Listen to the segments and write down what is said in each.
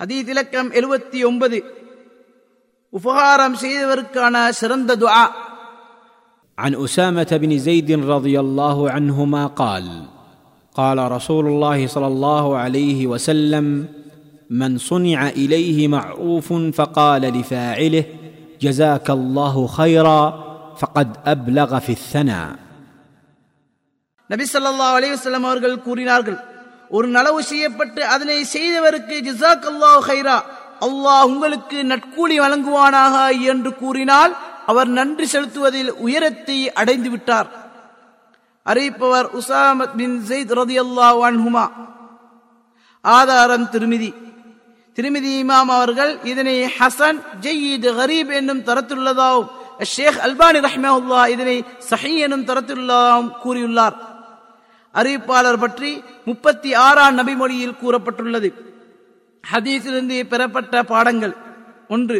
ஹதீத் இலக்கம் எழுபத்தி ஒன்பது உபகாரம் செய்தவருக்கான சிறந்த துஆ عن اسامه بن زيد رضي الله عنهما قال قال رسول الله صلى الله عليه وسلم من صنع اليه معروف فقال لفاعله جزاك الله خيرا فقد ابلغ في الثناء நபி ஸல்லல்லாஹு அலைஹி வஸல்லம் அவர்கள் கூறினார்கள் ஒரு நலவு செய்யப்பட்டு அதனை செய்தவருக்கு ஜிசாக் அல்லாஹ் ஹைரா அல்லாஹ் உங்களுக்கு நட்கூலி வழங்குவானாக என்று கூறினால் அவர் நன்றி செலுத்துவதில் உயரத்தை அடைந்து விட்டார். அறிவிப்பவர் உசாமத் பின் ஜெயித் ரதியல்லாஹு அன்ஹுமா. ஆதாரம் திருமிதி. திருமிதி இமாம் அவர்கள் இதனை ஹசன் ஜெயீத் ஹரீப் என்னும் தரத்துள்ளதாகவும் ஷேக் அல்பானி ரஹ்மஹுல்லா இதனை சஹி எனும் தரத்துள்ளதாகவும் கூறியுள்ளார். அறிவிப்பாளர் பற்றி முப்பத்தி ஆறாம் நபிமொழியில் கூறப்பட்டுள்ளது. ஹதீஸிலிருந்து பெறப்பட்ட பாடங்கள். ஒன்று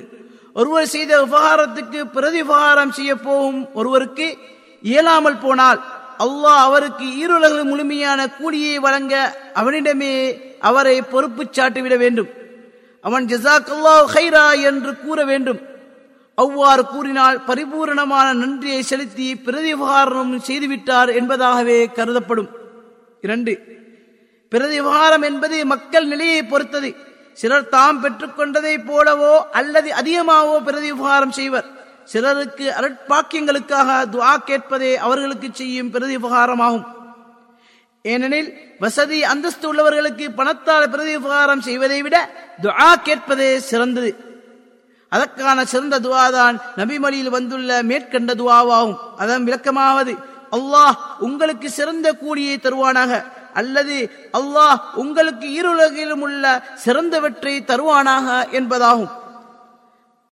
ஒருவர் செய்த உபகாரத்துக்கு பிரதி உபகாரம் செய்ய போகும் ஒருவருக்கு இயலாமல் போனால் அல்லாஹ் அவருக்கு ஈருலக முழுமையான கூலியை வழங்க அவனிடமே அவரை பொறுப்பு சாட்டிவிட வேண்டும். அவன் ஜசாக் அல்லாஹ் ஹைரா என்று கூற வேண்டும். அவ்வாறு கூறினால் பரிபூரணமான நன்றியை செலுத்தி பிரதிபகாரம் செய்துவிட்டார் என்பதாகவே கருதப்படும். இரண்டு. பிரதி உபகாரம் என்பது மக்கள் நிலையை பொறுத்தது. சிலர் தாம் பெற்றுக்கொண்டதை போலவோ அல்லது அதிகமாகவோ பிரதி உபகாரம் செய்வர். சிலருக்கு அருட்பாக்கியங்களுக்காக துவா கேட்பதே அவர்களுக்கு செய்யும் பிரதி உபகாரமாகும் ஏனெனில் வசதி அந்தஸ்து உள்ளவர்களுக்கு பணத்தால் பிரதி உபகாரம் செய்வதை விட துவா கேட்பதே சிறந்தது. அதற்கான சிறந்த துவாதான் நபிமொழியில் வந்துள்ள மேற்கண்ட துவாவாகும். அதன் விளக்கமாவது. அல்லாஹ் உங்களுக்கு சிறந்த கூலியை தருவானாக. அல்லது அல்லாஹ் உங்களுக்கு இருலகிலும் உள்ள சிறந்தவற்றை தருவானாக என்பதாகும்.